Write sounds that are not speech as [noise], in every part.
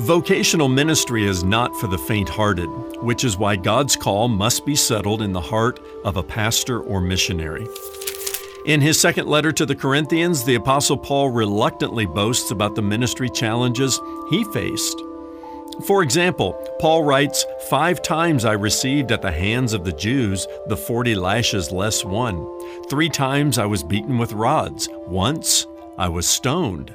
Vocational ministry is not for the faint hearted, which is why God's call must be settled in the heart of a pastor or missionary. In his second letter to the Corinthians, the Apostle Paul reluctantly boasts about the ministry challenges he faced. For example, Paul writes, Five times I received at the hands of the Jews the forty lashes less one. Three times I was beaten with rods. Once I was stoned.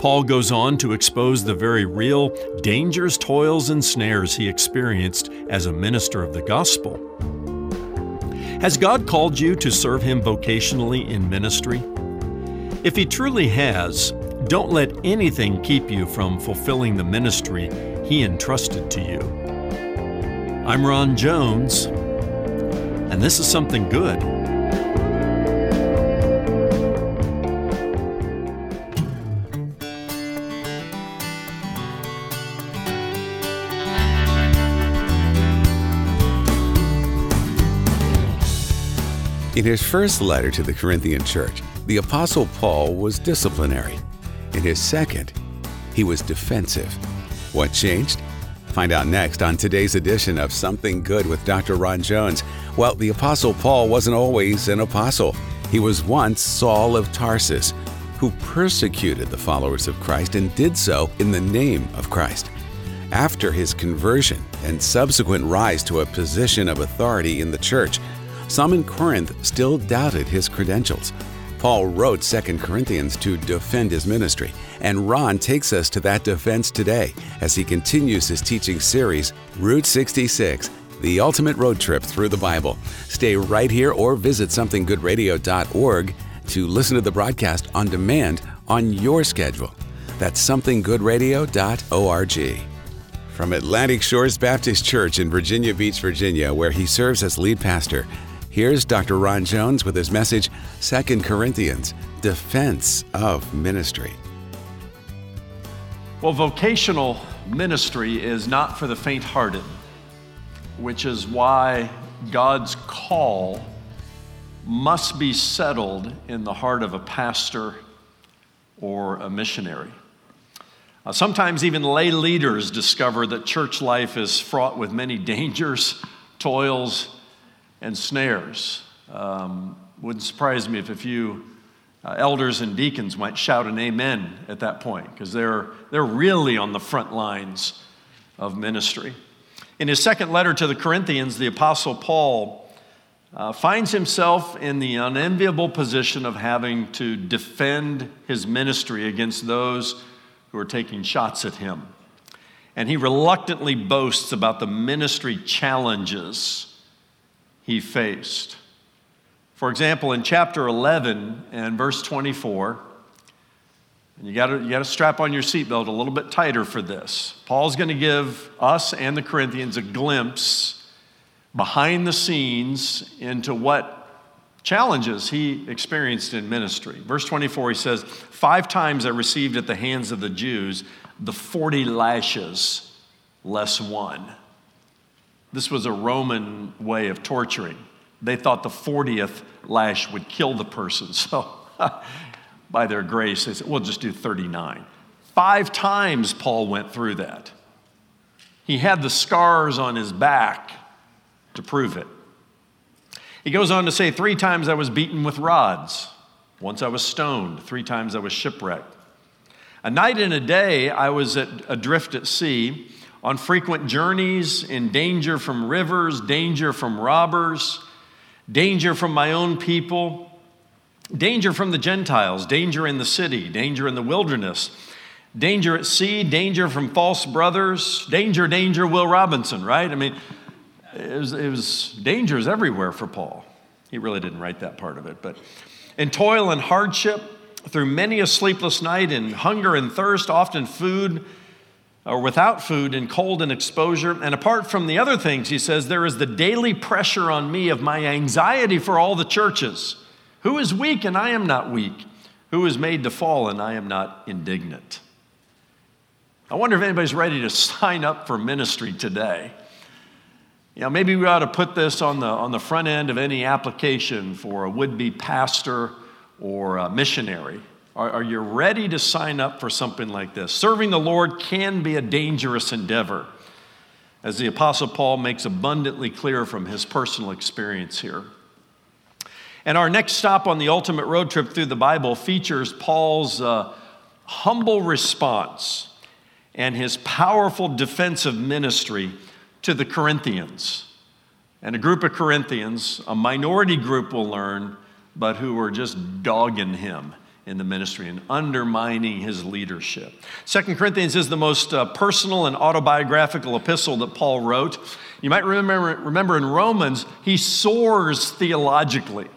Paul goes on to expose the very real dangerous toils, and snares he experienced as a minister of the gospel. Has God called you to serve Him vocationally in ministry? If He truly has, don't let anything keep you from fulfilling the ministry He entrusted to you. I'm Ron Jones, and this is something good. In his first letter to the Corinthian church, the Apostle Paul was disciplinary. In his second, he was defensive. What changed? Find out next on today's edition of Something Good with Dr. Ron Jones. Well, the Apostle Paul wasn't always an apostle. He was once Saul of Tarsus, who persecuted the followers of Christ and did so in the name of Christ. After his conversion and subsequent rise to a position of authority in the church, some in Corinth still doubted his credentials. Paul wrote 2 Corinthians to defend his ministry, and Ron takes us to that defense today as he continues his teaching series, Route 66 The Ultimate Road Trip Through the Bible. Stay right here or visit somethinggoodradio.org to listen to the broadcast on demand on your schedule. That's somethinggoodradio.org. From Atlantic Shores Baptist Church in Virginia Beach, Virginia, where he serves as lead pastor, Here's Dr. Ron Jones with his message 2 Corinthians Defense of Ministry. Well, vocational ministry is not for the faint hearted, which is why God's call must be settled in the heart of a pastor or a missionary. Uh, sometimes even lay leaders discover that church life is fraught with many [laughs] dangers, toils, and snares. Um, wouldn't surprise me if a few uh, elders and deacons might shout an amen at that point because they're, they're really on the front lines of ministry. In his second letter to the Corinthians, the Apostle Paul uh, finds himself in the unenviable position of having to defend his ministry against those who are taking shots at him. And he reluctantly boasts about the ministry challenges he faced. For example, in chapter 11 and verse 24, and you got you to strap on your seatbelt a little bit tighter for this. Paul's going to give us and the Corinthians a glimpse behind the scenes into what challenges he experienced in ministry. Verse 24, he says, Five times I received at the hands of the Jews the 40 lashes less one. This was a Roman way of torturing. They thought the 40th lash would kill the person. [laughs] So, by their grace, they said, we'll just do 39. Five times Paul went through that. He had the scars on his back to prove it. He goes on to say, Three times I was beaten with rods. Once I was stoned. Three times I was shipwrecked. A night and a day I was at, adrift at sea on frequent journeys, in danger from rivers, danger from robbers, danger from my own people, danger from the Gentiles, danger in the city, danger in the wilderness, danger at sea, danger from false brothers, danger, danger, Will Robinson, right? I mean, it was, it was dangers everywhere for Paul. He really didn't write that part of it, but in toil and hardship, through many a sleepless night, in hunger and thirst, often food or without food and cold and exposure. And apart from the other things, he says, there is the daily pressure on me of my anxiety for all the churches. Who is weak and I am not weak? Who is made to fall and I am not indignant? I wonder if anybody's ready to [laughs] sign up for ministry today. You know, maybe we ought to put this on the, on the front end of any application for a would be pastor or a missionary. Are, are you ready to sign up for something like this? Serving the Lord can be a dangerous endeavor, as the Apostle Paul makes abundantly clear from his personal experience here. And our next stop on the ultimate road trip through the Bible features Paul's uh, humble response and his powerful defensive ministry to the Corinthians. And a group of Corinthians, a minority group will learn, but who were just dogging him in the ministry and undermining his leadership. Second Corinthians is the most uh, personal and autobiographical epistle that Paul wrote. You might remember, remember in Romans, he soars theologically.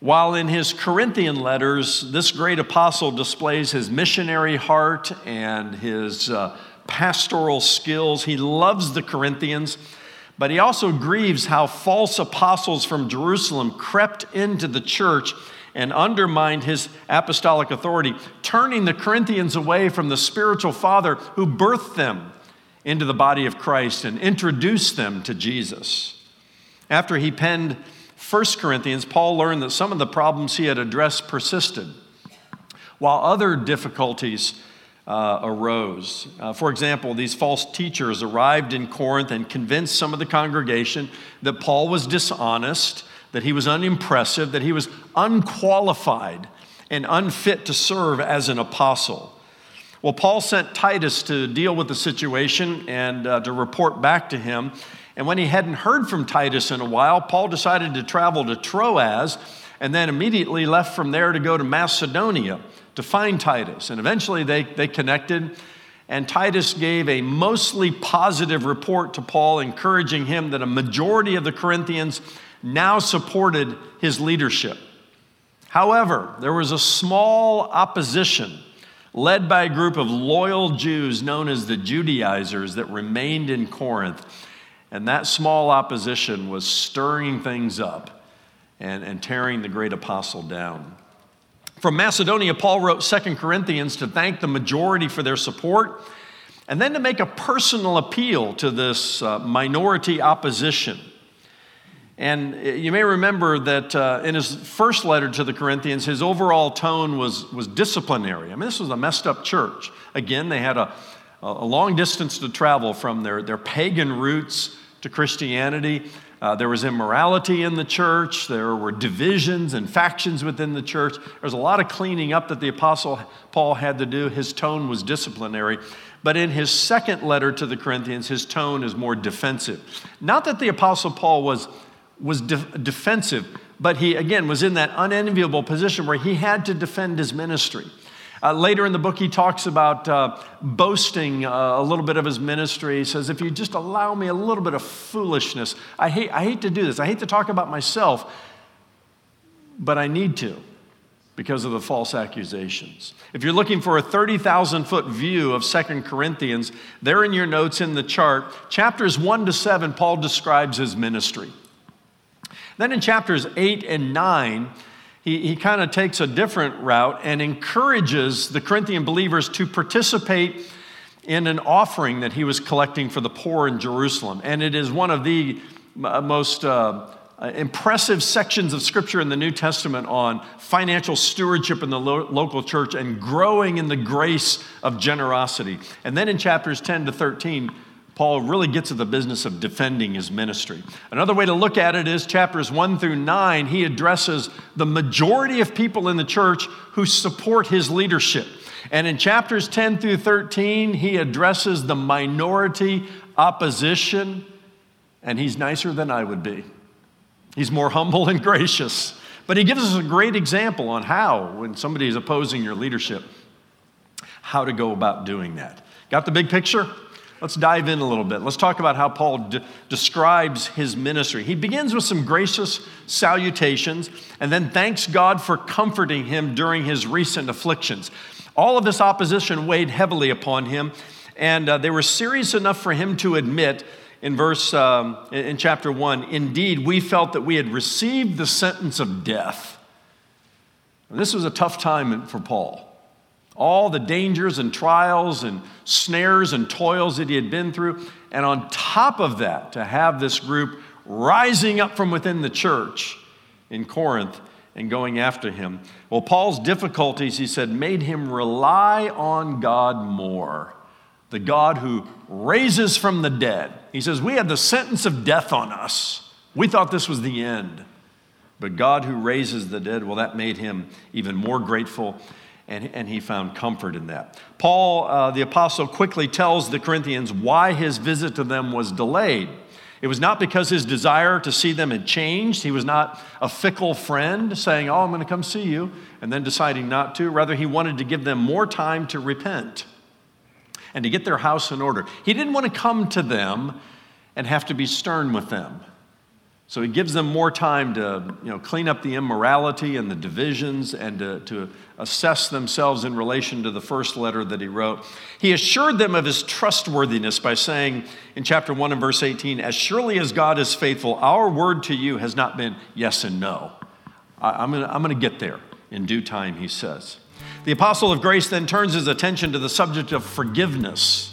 While in his Corinthian letters, this great apostle displays his missionary heart and his uh, pastoral skills. He loves the Corinthians, but he also grieves how false apostles from Jerusalem crept into the church and undermined his apostolic authority, turning the Corinthians away from the spiritual father who birthed them into the body of Christ and introduced them to Jesus. After he penned 1 Corinthians, Paul learned that some of the problems he had addressed persisted, while other difficulties uh, arose. Uh, for example, these false teachers arrived in Corinth and convinced some of the congregation that Paul was dishonest, that he was unimpressive, that he was unqualified and unfit to serve as an apostle. Well, Paul sent Titus to deal with the situation and uh, to report back to him. And when he hadn't heard from Titus in a while, Paul decided to travel to Troas and then immediately left from there to go to Macedonia to find Titus. And eventually they, they connected, and Titus gave a mostly positive report to Paul, encouraging him that a majority of the Corinthians now supported his leadership. However, there was a small opposition led by a group of loyal Jews known as the Judaizers that remained in Corinth. And that small opposition was stirring things up and, and tearing the great apostle down. From Macedonia, Paul wrote Second Corinthians to thank the majority for their support and then to make a personal appeal to this uh, minority opposition. And you may remember that uh, in his first letter to the Corinthians, his overall tone was, was disciplinary. I mean, this was a messed up church. Again, they had a, a long distance to travel from their, their pagan roots to Christianity. Uh, there was immorality in the church. There were divisions and factions within the church. There was a lot of cleaning up that the Apostle Paul had to do. His tone was disciplinary. But in his second letter to the Corinthians, his tone is more defensive. Not that the Apostle Paul was, was de- defensive, but he, again, was in that unenviable position where he had to defend his ministry. Uh, later in the book, he talks about uh, boasting uh, a little bit of his ministry. He says, If you just allow me a little bit of foolishness, I hate, I hate to do this. I hate to talk about myself, but I need to because of the false accusations. If you're looking for a 30,000 foot view of Second Corinthians, there in your notes in the chart, chapters 1 to 7, Paul describes his ministry. Then in chapters 8 and 9, he, he kind of takes a different route and encourages the Corinthian believers to participate in an offering that he was collecting for the poor in Jerusalem. And it is one of the uh, most uh, impressive sections of scripture in the New Testament on financial stewardship in the lo- local church and growing in the grace of generosity. And then in chapters 10 to 13, Paul really gets at the business of defending his ministry. Another way to look at it is chapters 1 through 9, he addresses the majority of people in the church who support his leadership. And in chapters 10 through 13, he addresses the minority opposition, and he's nicer than I would be. He's more humble and gracious. But he gives us a great example on how, when somebody is opposing your leadership, how to go about doing that. Got the big picture? Let's dive in a little bit. Let's talk about how Paul de- describes his ministry. He begins with some gracious salutations and then thanks God for comforting him during his recent afflictions. All of this opposition weighed heavily upon him, and uh, they were serious enough for him to admit in verse um, in chapter 1 indeed we felt that we had received the sentence of death and this was a tough time for paul all the dangers and trials and snares and toils that he had been through. And on top of that, to have this group rising up from within the church in Corinth and going after him. Well, Paul's difficulties, he said, made him rely on God more, the God who raises from the dead. He says, We had the sentence of death on us. We thought this was the end. But God who raises the dead, well, that made him even more grateful, and, and he found comfort in that. Paul, uh, the apostle, quickly tells the Corinthians why his visit to them was delayed. It was not because his desire to see them had changed. He was not a fickle friend saying, Oh, I'm going to come see you, and then deciding not to. Rather, he wanted to give them more time to repent and to get their house in order. He didn't want to come to them and have to be stern with them. So he gives them more time to you know, clean up the immorality and the divisions and to, to assess themselves in relation to the first letter that he wrote. He assured them of his trustworthiness by saying in chapter 1 and verse 18, As surely as God is faithful, our word to you has not been yes and no. I, am going I'm to get there in due time, he says. The apostle of grace then turns his attention to the subject of forgiveness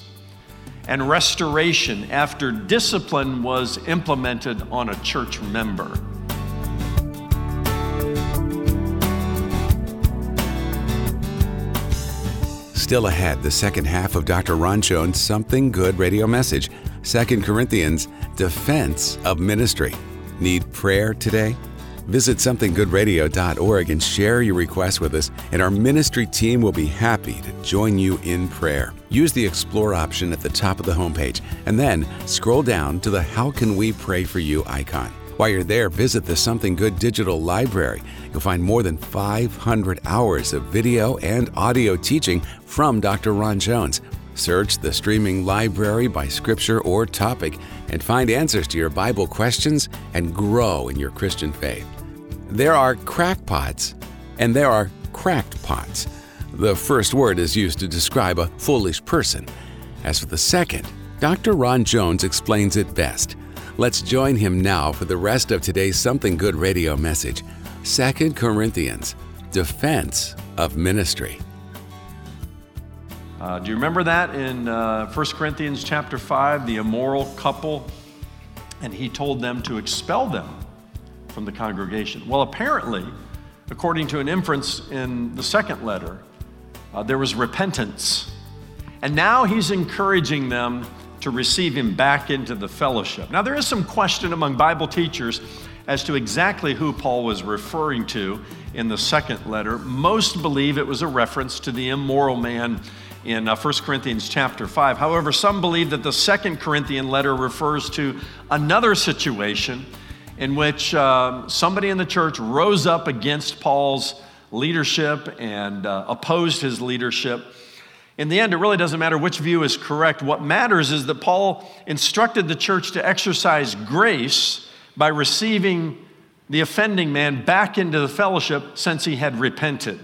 and restoration after discipline was implemented on a church member. Still ahead, the second half of Dr. Ron Jones' Something Good radio message 2 Corinthians, Defense of Ministry. Need prayer today? Visit somethinggoodradio.org and share your request with us, and our ministry team will be happy to join you in prayer. Use the Explore option at the top of the homepage, and then scroll down to the How Can We Pray For You icon. While you're there, visit the Something Good digital library. You'll find more than 500 hours of video and audio teaching from Dr. Ron Jones. Search the streaming library by scripture or topic and find answers to your Bible questions and grow in your Christian faith. There are crackpots and there are cracked pots. The first word is used to describe a foolish person. As for the second, Dr. Ron Jones explains it best. Let's join him now for the rest of today's Something Good radio message 2 Corinthians Defense of Ministry. Uh, do you remember that in uh, 1 Corinthians chapter 5, the immoral couple? And he told them to expel them from the congregation. Well, apparently, according to an inference in the second letter, uh, there was repentance. And now he's encouraging them to receive him back into the fellowship. Now, there is some question among Bible teachers as to exactly who Paul was referring to in the second letter. Most believe it was a reference to the immoral man in uh, 1 Corinthians chapter 5. However, some believe that the second Corinthian letter refers to another situation in which uh, somebody in the church rose up against Paul's leadership and uh, opposed his leadership. In the end, it really doesn't matter which view is correct. What matters is that Paul instructed the church to exercise grace by receiving the offending man back into the fellowship since he had repented.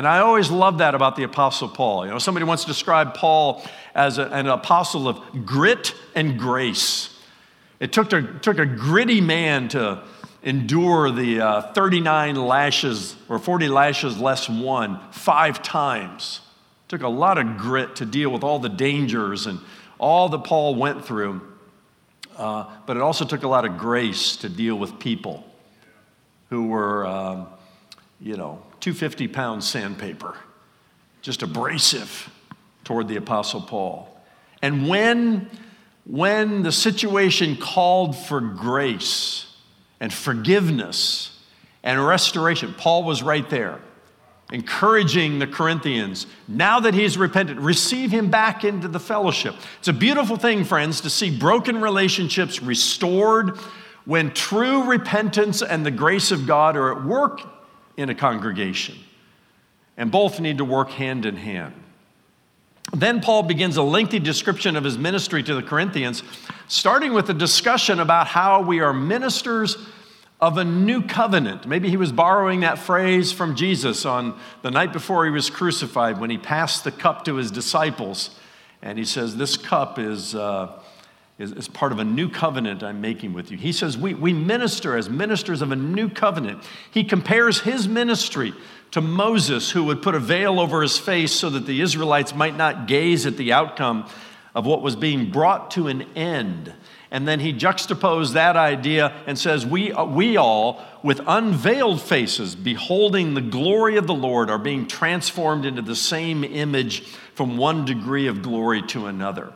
And I always love that about the Apostle Paul. You know, somebody once described Paul as a, an apostle of grit and grace. It took a, took a gritty man to endure the uh, 39 lashes or 40 lashes less one five times. It took a lot of grit to deal with all the dangers and all that Paul went through. Uh, but it also took a lot of grace to deal with people who were, um, you know, 250 pound sandpaper, just abrasive toward the Apostle Paul. And when when the situation called for grace and forgiveness and restoration, Paul was right there, encouraging the Corinthians, now that he's repented, receive him back into the fellowship. It's a beautiful thing, friends, to see broken relationships restored when true repentance and the grace of God are at work in a congregation. And both need to work hand in hand. Then Paul begins a lengthy description of his ministry to the Corinthians, starting with a discussion about how we are ministers of a new covenant. Maybe he was borrowing that phrase from Jesus on the night before he was crucified when he passed the cup to his disciples. And he says, This cup is, uh, is, is, part of a new covenant I'm making with you. He says, we, we minister as ministers of a new covenant. He compares his ministry to Moses, who would put a veil over his face so that the Israelites might not gaze at the outcome of what was being brought to an end. And then he juxtaposed that idea and says, we, uh, we all, with unveiled faces, beholding the glory of the Lord, are being transformed into the same image from one degree of glory to another.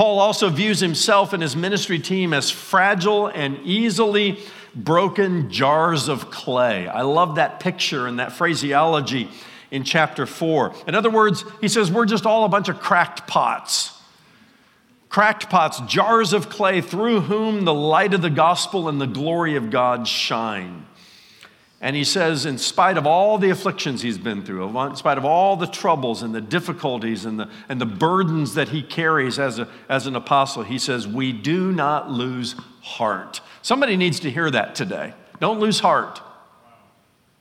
Paul also views himself and his ministry team as fragile and easily broken jars of clay. I love that picture and that phraseology in chapter 4. In other words, he says, We're just all a bunch of cracked pots cracked pots, jars of clay through whom the light of the gospel and the glory of God shine. And he says, in spite of all the afflictions he's been through, in spite of all the troubles and the difficulties and the, and the burdens that he carries as, a, as an apostle, he says, We do not lose heart. Somebody needs to hear that today. Don't lose heart.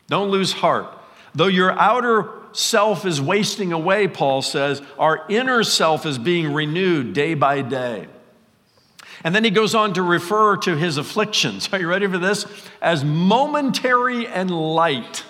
Don't lose heart. Though your outer self is wasting away, Paul says, our inner self is being renewed day by day. And then he goes on to refer to his afflictions. Are you ready for this? As momentary and light.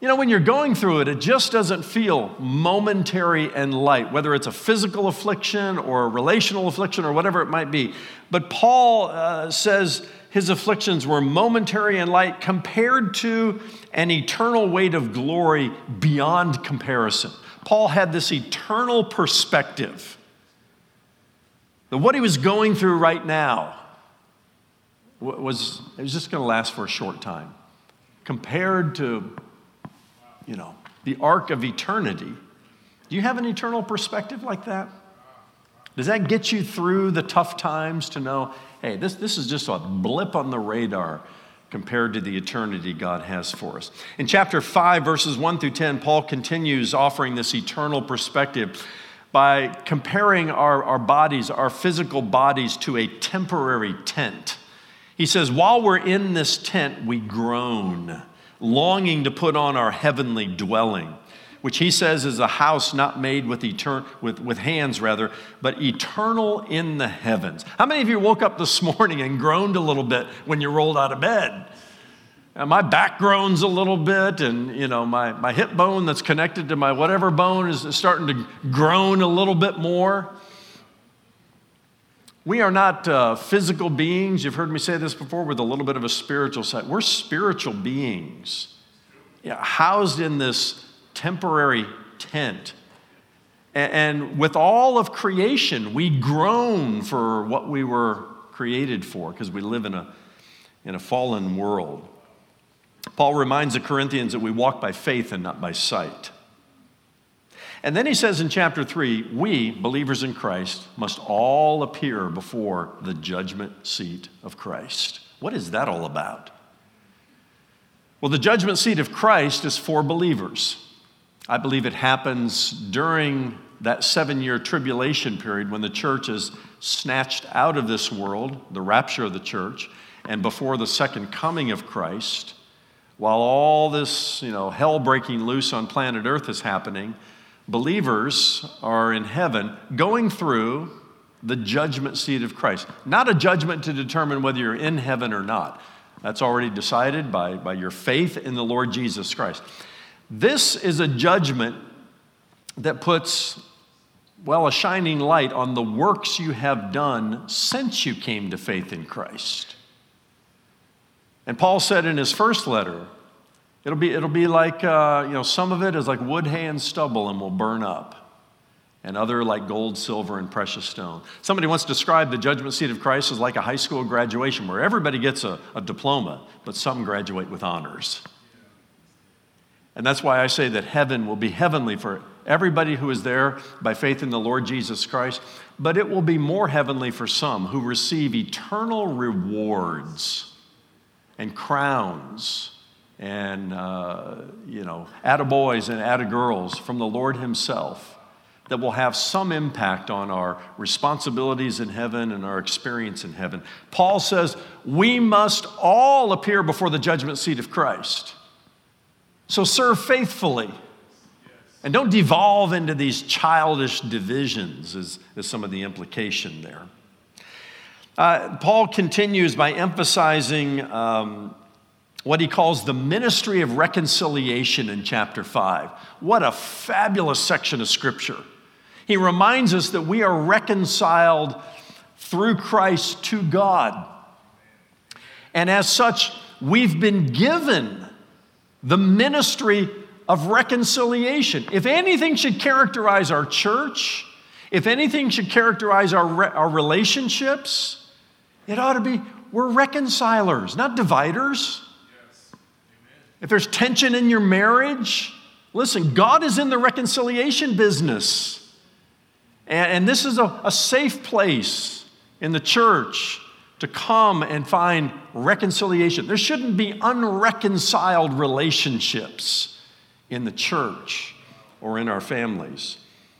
You know, when you're going through it, it just doesn't feel momentary and light, whether it's a physical affliction or a relational affliction or whatever it might be. But Paul uh, says his afflictions were momentary and light compared to an eternal weight of glory beyond comparison. Paul had this eternal perspective that what he was going through right now was, it was just going to last for a short time compared to you know, the arc of eternity. Do you have an eternal perspective like that? Does that get you through the tough times to know, hey, this, this is just a blip on the radar compared to the eternity God has for us? In chapter 5, verses 1 through 10, Paul continues offering this eternal perspective by comparing our, our bodies, our physical bodies, to a temporary tent. He says, while we're in this tent, we groan longing to put on our heavenly dwelling, which he says is a house not made with, etern- with, with hands, rather, but eternal in the heavens. How many of you woke up this [laughs] morning and groaned a little bit when you rolled out of bed? And my back groans a little bit, and you know, my, my hip bone that's connected to my whatever bone is starting to groan a little bit more. We are not uh, physical beings. You've heard me say this before with a little bit of a spiritual side. We're spiritual beings yeah, housed in this temporary tent. And, and with all of creation, we groan for what we were created for because we live in a, in a fallen world. Paul reminds the Corinthians that we walk by faith and not by sight. And then he says in chapter 3 we, believers in Christ, must all appear before the judgment seat of Christ. What is that all about? Well, the judgment seat of Christ is for believers. I believe it happens during that seven year tribulation period when the church is snatched out of this world, the rapture of the church, and before the second coming of Christ. While all this, you know, hell breaking loose on planet Earth is happening, believers are in heaven going through the judgment seat of Christ. Not a judgment to determine whether you're in heaven or not. That's already decided by, by your faith in the Lord Jesus Christ. This is a judgment that puts, well, a shining light on the works you have done since you came to faith in Christ. And Paul said in his first letter, It'll be, it'll be like, uh, you know, some of it is like wood, hay, and stubble and will burn up, and other like gold, silver, and precious stone. Somebody once described the judgment seat of Christ as like a high school graduation where everybody gets a, a diploma, but some graduate with honors. And that's why I say that heaven will be heavenly for everybody who is there by faith in the Lord Jesus Christ, but it will be more heavenly for some who receive eternal rewards and crowns and, uh, you know, attaboys and attagirls from the Lord Himself that will have some impact on our responsibilities in heaven and our experience in heaven. Paul says we must all appear before the judgment seat of Christ. So serve faithfully. And don't devolve into these childish divisions, is, is some of the implication there. Uh, Paul continues by emphasizing um, what he calls the ministry of reconciliation in chapter 5. What a fabulous section of scripture. He reminds us that we are reconciled through Christ to God. And as such, we've been given the ministry of reconciliation. If anything should characterize our church, if anything should characterize our, re- our relationships, it ought to be we're reconcilers, not dividers. Yes. If there's tension in your marriage, listen, God is in the reconciliation business. And, and this is a, a safe place in the church to come and find reconciliation. There shouldn't be unreconciled relationships in the church or in our families.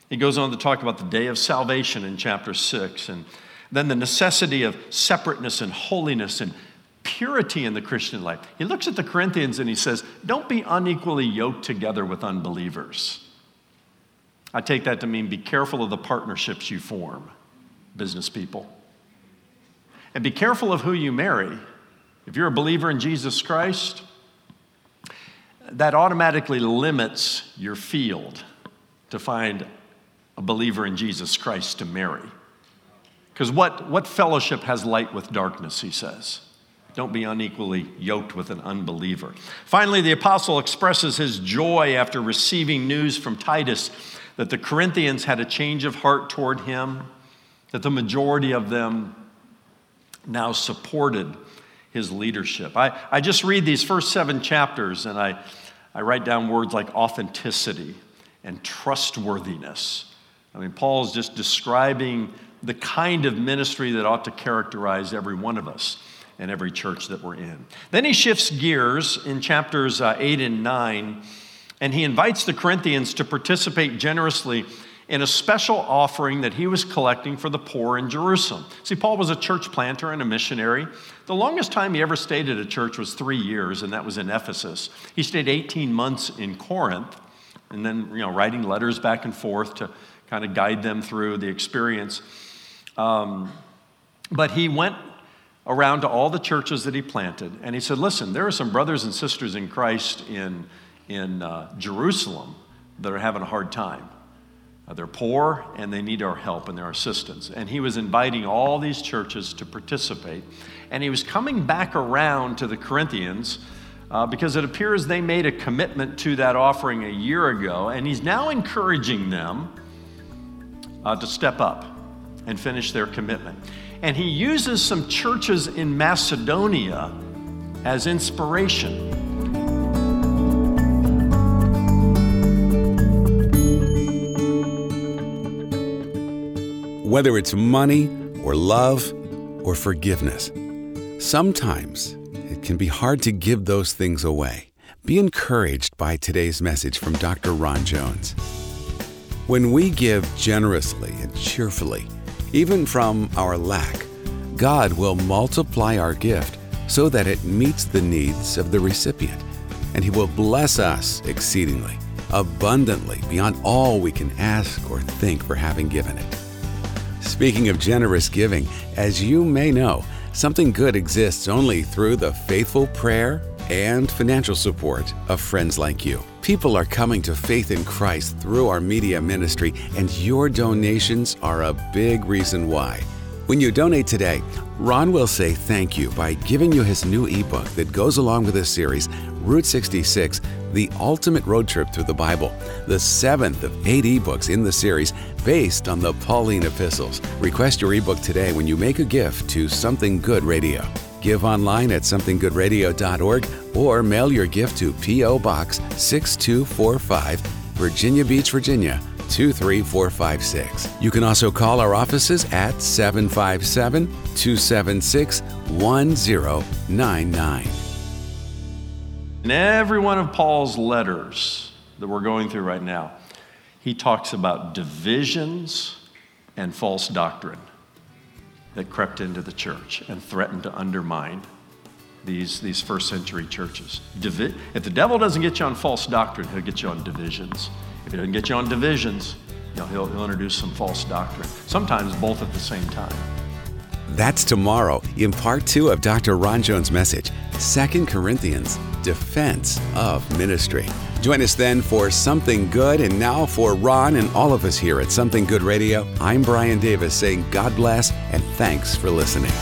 He goes on to talk about the day of salvation in chapter 6 and then the necessity of separateness and holiness and purity in the Christian life. He looks at the Corinthians and he says, Don't be unequally yoked together with unbelievers. I take that to mean be careful of the partnerships you form, business people. And be careful of who you marry. If you're a believer in Jesus Christ, that automatically limits your field to find a believer in Jesus Christ to marry. Because what, what fellowship has light with darkness, he says? Don't be unequally yoked with an unbeliever. Finally, the apostle expresses his joy after receiving news from Titus that the Corinthians had a change of heart toward him, that the majority of them now supported his leadership. I, I just read these first seven chapters and I, I write down words like authenticity and trustworthiness I mean, Paul's just describing the kind of ministry that ought to characterize every one of us and every church that we're in. Then he shifts gears in chapters uh, 8 and 9, and he invites the Corinthians to participate generously in a special offering that he was collecting for the poor in Jerusalem. See, Paul was a church planter and a missionary. The longest time he ever stayed at a church was three years, and that was in Ephesus. He stayed 18 months in Corinth, and then, you know, writing letters back and forth to kind of guide them through the experience. Um, but he went around to all the churches that he planted and he said, Listen, there are some brothers and sisters in Christ in, in uh, Jerusalem that are having a hard time. Uh, they're poor and they need our help and their assistance. And he was inviting all these churches to participate. And he was coming back around to the Corinthians uh, because it appears they made a commitment to that offering a year ago. And he's now encouraging them uh, to step up and finish their commitment. And he uses some churches in Macedonia as inspiration. Whether it's money or love or forgiveness, sometimes it can be hard to give those things away. Be encouraged by today's message from Dr. Ron Jones. When we give generously and cheerfully, even from our lack, God will multiply our gift so that it meets the needs of the recipient, and He will bless us exceedingly, abundantly, beyond all we can ask or think for having given it. Speaking of generous giving, as you may know, something good exists only through the faithful prayer and financial support of friends like you. People are coming to faith in Christ through our media ministry, and your donations are a big reason why. When you donate today, Ron will say thank you by giving you his new ebook that goes along with this series, Route 66 The Ultimate Road Trip Through the Bible, the seventh of eight ebooks in the series based on the Pauline epistles. Request your ebook today when you make a gift to Something Good Radio. Give online at somethinggoodradio.org or mail your gift to P.O. Box 6245, Virginia Beach, Virginia 23456. You can also call our offices at 757 276 1099. In every one of Paul's letters that we're going through right now, he talks about divisions and false doctrine that crept into the church and threatened to undermine these, these first century churches. Divi- if the devil doesn't get you on false doctrine, he'll get you on divisions. If he doesn't get you on divisions, you know, he'll, he'll introduce some false doctrine, sometimes both at the same time. That's tomorrow in part two of Dr. Ron Jones' message, Second Corinthians Defense of Ministry. Join us then for Something Good. And now for Ron and all of us here at Something Good Radio, I'm Brian Davis saying God bless and thanks for listening.